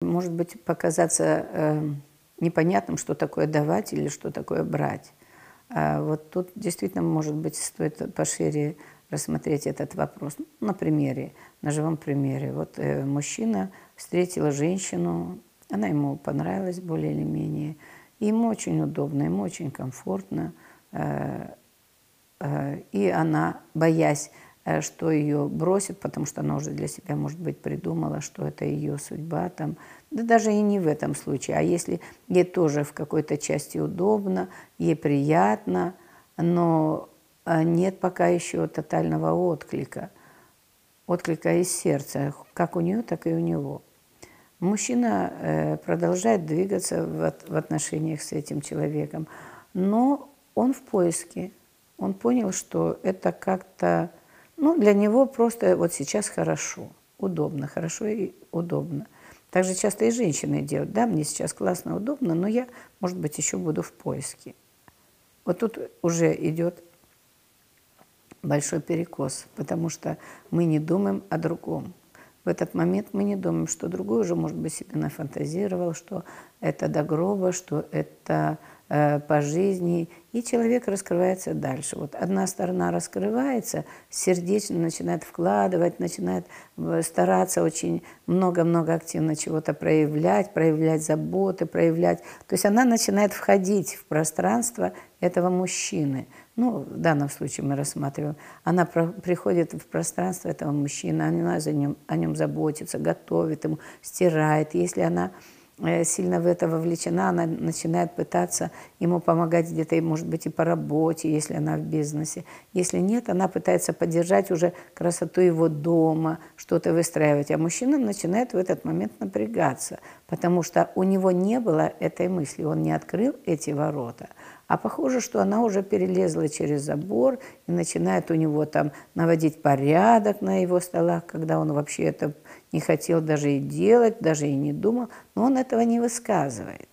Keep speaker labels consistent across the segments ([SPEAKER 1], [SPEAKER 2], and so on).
[SPEAKER 1] Может быть, показаться э, непонятным, что такое давать или что такое брать. А вот тут действительно, может быть, стоит пошире рассмотреть этот вопрос. Ну, на примере, на живом примере. Вот э, мужчина встретила женщину, она ему понравилась более или менее, и ему очень удобно, ему очень комфортно, э, э, и она, боясь что ее бросит, потому что она уже для себя, может быть, придумала, что это ее судьба там. Да даже и не в этом случае. А если ей тоже в какой-то части удобно, ей приятно, но э, нет пока еще тотального отклика, отклика из сердца, как у нее, так и у него. Мужчина э, продолжает двигаться в отношениях с этим человеком, но он в поиске. Он понял, что это как-то ну, для него просто вот сейчас хорошо, удобно, хорошо и удобно. Так же часто и женщины делают. Да, мне сейчас классно, удобно, но я, может быть, еще буду в поиске. Вот тут уже идет большой перекос, потому что мы не думаем о другом. В этот момент мы не думаем, что другой уже, может быть, себе нафантазировал, что это до гроба, что это Э, по жизни, и человек раскрывается дальше. Вот одна сторона раскрывается, сердечно начинает вкладывать, начинает э, стараться очень много-много активно чего-то проявлять, проявлять заботы, проявлять. То есть она начинает входить в пространство этого мужчины. Ну, в данном случае мы рассматриваем. Она про, приходит в пространство этого мужчины, она за ним, о нем заботится, готовит ему, стирает. Если она сильно в это вовлечена, она начинает пытаться ему помогать где-то, может быть, и по работе, если она в бизнесе. Если нет, она пытается поддержать уже красоту его дома, что-то выстраивать. А мужчина начинает в этот момент напрягаться, потому что у него не было этой мысли, он не открыл эти ворота. А похоже, что она уже перелезла через забор и начинает у него там наводить порядок на его столах, когда он вообще это не хотел даже и делать, даже и не думал, но он этого не высказывает.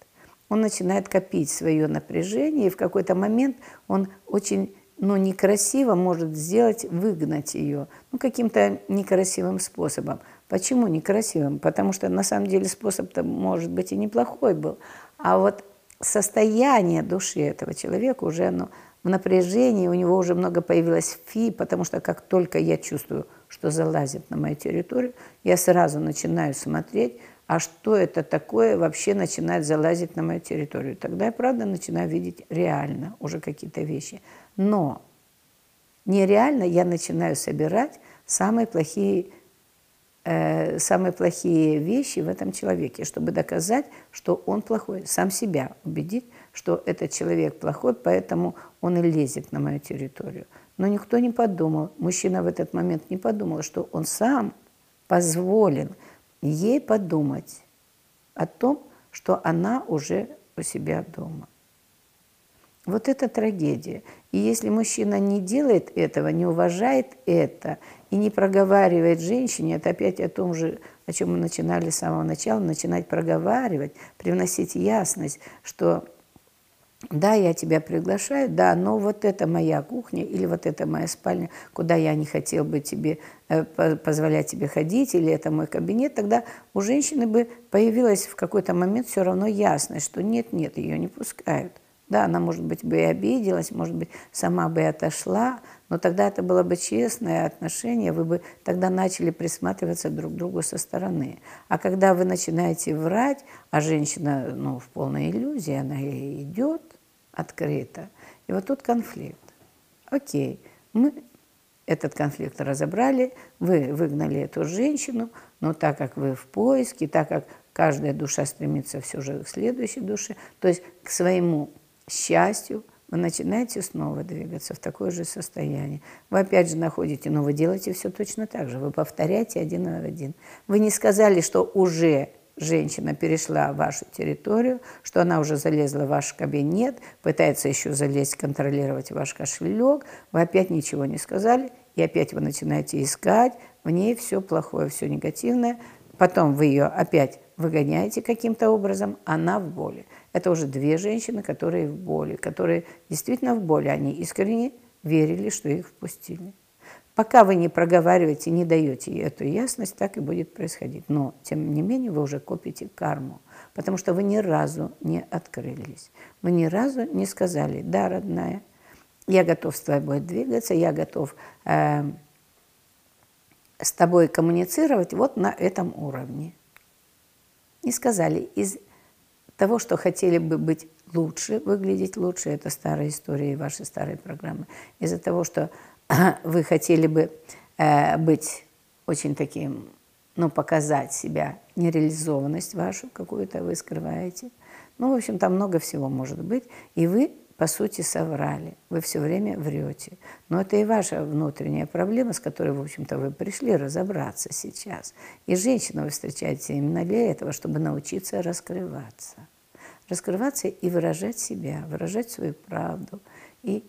[SPEAKER 1] Он начинает копить свое напряжение, и в какой-то момент он очень ну, некрасиво может сделать, выгнать ее, ну, каким-то некрасивым способом. Почему некрасивым? Потому что на самом деле способ-то, может быть, и неплохой был. А вот состояние души этого человека уже оно в напряжении, у него уже много появилось фи, потому что как только я чувствую, что залазит на мою территорию, я сразу начинаю смотреть, а что это такое вообще начинает залазить на мою территорию. Тогда я, правда, начинаю видеть реально уже какие-то вещи. Но нереально я начинаю собирать самые плохие, э, самые плохие вещи в этом человеке, чтобы доказать, что он плохой, сам себя убедить, что этот человек плохой, поэтому он и лезет на мою территорию. Но никто не подумал, мужчина в этот момент не подумал, что он сам позволил ей подумать о том, что она уже у себя дома. Вот это трагедия. И если мужчина не делает этого, не уважает это и не проговаривает женщине, это опять о том же, о чем мы начинали с самого начала, начинать проговаривать, привносить ясность, что да, я тебя приглашаю, да, но вот это моя кухня или вот это моя спальня, куда я не хотел бы тебе э, позволять тебе ходить, или это мой кабинет, тогда у женщины бы появилась в какой-то момент все равно ясность, что нет, нет, ее не пускают. Да, она, может быть, бы и обиделась, может быть, сама бы и отошла, но тогда это было бы честное отношение, вы бы тогда начали присматриваться друг к другу со стороны. А когда вы начинаете врать, а женщина ну, в полной иллюзии, она идет открыто, и вот тут конфликт. Окей, мы этот конфликт разобрали, вы выгнали эту женщину, но так как вы в поиске, так как каждая душа стремится все же к следующей душе, то есть к своему счастью, вы начинаете снова двигаться в такое же состояние. Вы опять же находите, но вы делаете все точно так же. Вы повторяете один в один. Вы не сказали, что уже женщина перешла вашу территорию, что она уже залезла в ваш кабинет, пытается еще залезть, контролировать ваш кошелек. Вы опять ничего не сказали, и опять вы начинаете искать. В ней все плохое, все негативное. Потом вы ее опять выгоняете каким-то образом, она в боли. Это уже две женщины, которые в боли, которые действительно в боли. Они искренне верили, что их впустили. Пока вы не проговариваете, не даете эту ясность, так и будет происходить. Но, тем не менее, вы уже копите карму, потому что вы ни разу не открылись. Вы ни разу не сказали, да, родная, я готов с тобой двигаться, я готов э, с тобой коммуницировать вот на этом уровне. Не сказали, из того, что хотели бы быть лучше, выглядеть лучше, это старая история и ваши старые программы, из-за того, что вы хотели бы э, быть очень таким, ну, показать себя, нереализованность вашу какую-то вы скрываете. Ну, в общем, там много всего может быть. И вы, по сути, соврали. Вы все время врете. Но это и ваша внутренняя проблема, с которой, в общем-то, вы пришли разобраться сейчас. И женщину вы встречаете именно для этого, чтобы научиться раскрываться. Раскрываться и выражать себя, выражать свою правду. И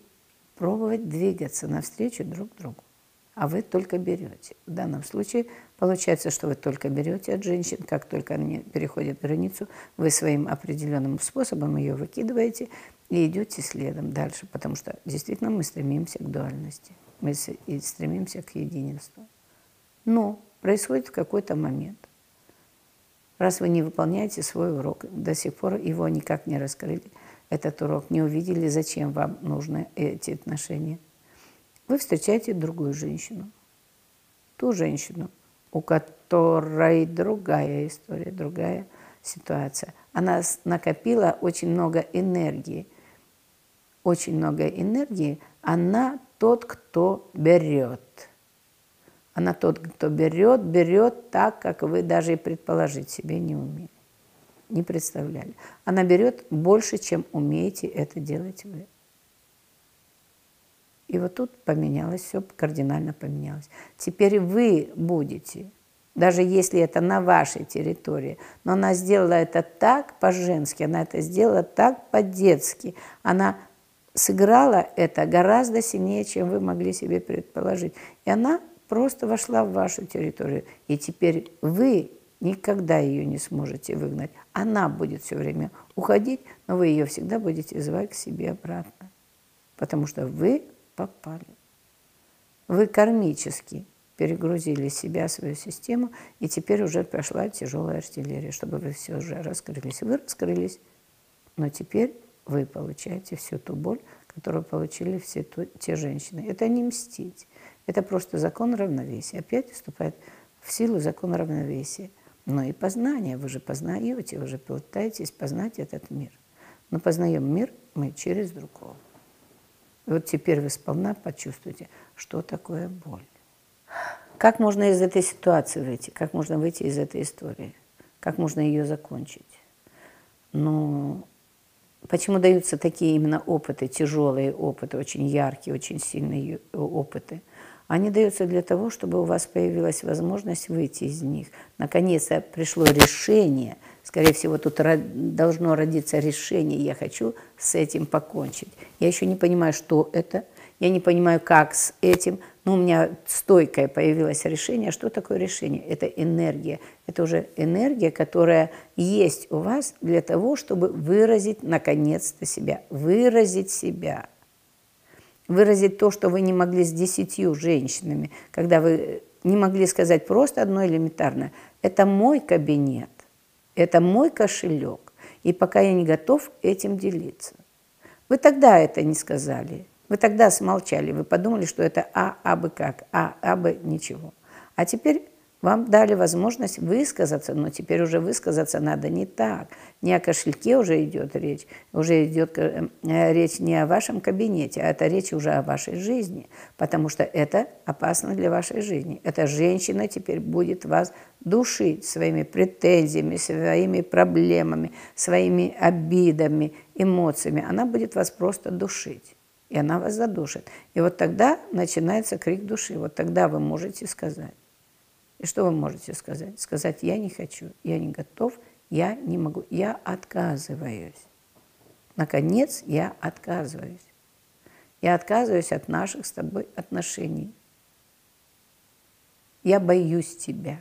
[SPEAKER 1] пробовать двигаться навстречу друг другу. А вы только берете. В данном случае получается, что вы только берете от женщин, как только они переходят границу, вы своим определенным способом ее выкидываете и идете следом дальше, потому что действительно мы стремимся к дуальности, мы стремимся к единству. Но происходит в какой-то момент. Раз вы не выполняете свой урок, до сих пор его никак не раскрыли – этот урок, не увидели, зачем вам нужны эти отношения, вы встречаете другую женщину. Ту женщину, у которой другая история, другая ситуация. Она накопила очень много энергии. Очень много энергии. Она тот, кто берет. Она тот, кто берет, берет так, как вы даже и предположить себе не умеете не представляли. Она берет больше, чем умеете это делать вы. И вот тут поменялось, все кардинально поменялось. Теперь вы будете, даже если это на вашей территории, но она сделала это так по-женски, она это сделала так по-детски, она сыграла это гораздо сильнее, чем вы могли себе предположить. И она просто вошла в вашу территорию. И теперь вы никогда ее не сможете выгнать. Она будет все время уходить, но вы ее всегда будете звать к себе обратно, потому что вы попали. Вы кармически перегрузили себя, свою систему, и теперь уже прошла тяжелая артиллерия, чтобы вы все уже раскрылись. Вы раскрылись, но теперь вы получаете всю ту боль, которую получили все ту, те женщины. Это не мстить, это просто закон равновесия. Опять вступает в силу закон равновесия но и познание. Вы же познаете, вы же пытаетесь познать этот мир. Но познаем мир мы через другого. И вот теперь вы сполна почувствуете, что такое боль. Как можно из этой ситуации выйти? Как можно выйти из этой истории? Как можно ее закончить? Ну, почему даются такие именно опыты, тяжелые опыты, очень яркие, очень сильные опыты? Они даются для того, чтобы у вас появилась возможность выйти из них. Наконец-то пришло решение. Скорее всего, тут должно родиться решение. Я хочу с этим покончить. Я еще не понимаю, что это. Я не понимаю, как с этим. Но у меня стойкое появилось решение. Что такое решение? Это энергия. Это уже энергия, которая есть у вас для того, чтобы выразить наконец-то себя. Выразить себя выразить то, что вы не могли с десятью женщинами, когда вы не могли сказать просто одно элементарное. Это мой кабинет, это мой кошелек, и пока я не готов этим делиться. Вы тогда это не сказали, вы тогда смолчали, вы подумали, что это а, а бы как, а, а бы ничего. А теперь вам дали возможность высказаться, но теперь уже высказаться надо не так. Не о кошельке уже идет речь, уже идет э, речь не о вашем кабинете, а это речь уже о вашей жизни, потому что это опасно для вашей жизни. Эта женщина теперь будет вас душить своими претензиями, своими проблемами, своими обидами, эмоциями. Она будет вас просто душить. И она вас задушит. И вот тогда начинается крик души. Вот тогда вы можете сказать. И что вы можете сказать? Сказать, я не хочу, я не готов, я не могу, я отказываюсь. Наконец, я отказываюсь. Я отказываюсь от наших с тобой отношений. Я боюсь тебя,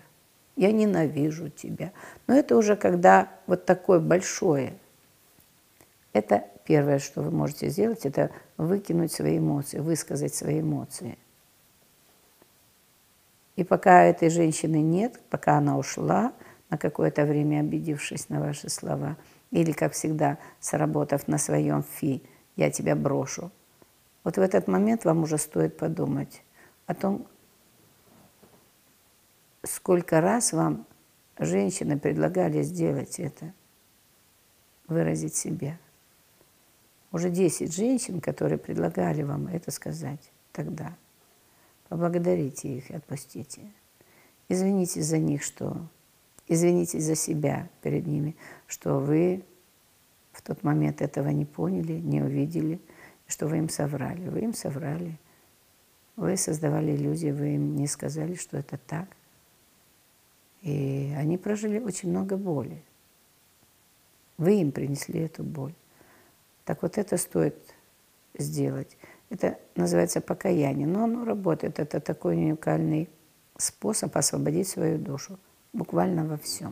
[SPEAKER 1] я ненавижу тебя. Но это уже когда вот такое большое. Это первое, что вы можете сделать, это выкинуть свои эмоции, высказать свои эмоции – И пока этой женщины нет, пока она ушла, на какое-то время обидевшись на ваши слова, или, как всегда, сработав на своем фи, я тебя брошу, вот в этот момент вам уже стоит подумать о том, сколько раз вам женщины предлагали сделать это, выразить себя. Уже 10 женщин, которые предлагали вам это сказать тогда. Поблагодарите их и отпустите. Извинитесь за них, что... Извинитесь за себя перед ними, что вы в тот момент этого не поняли, не увидели, что вы им соврали. Вы им соврали. Вы создавали иллюзии, вы им не сказали, что это так. И они прожили очень много боли. Вы им принесли эту боль. Так вот это стоит сделать. Это называется покаяние, но оно работает. Это такой уникальный способ освободить свою душу буквально во всем.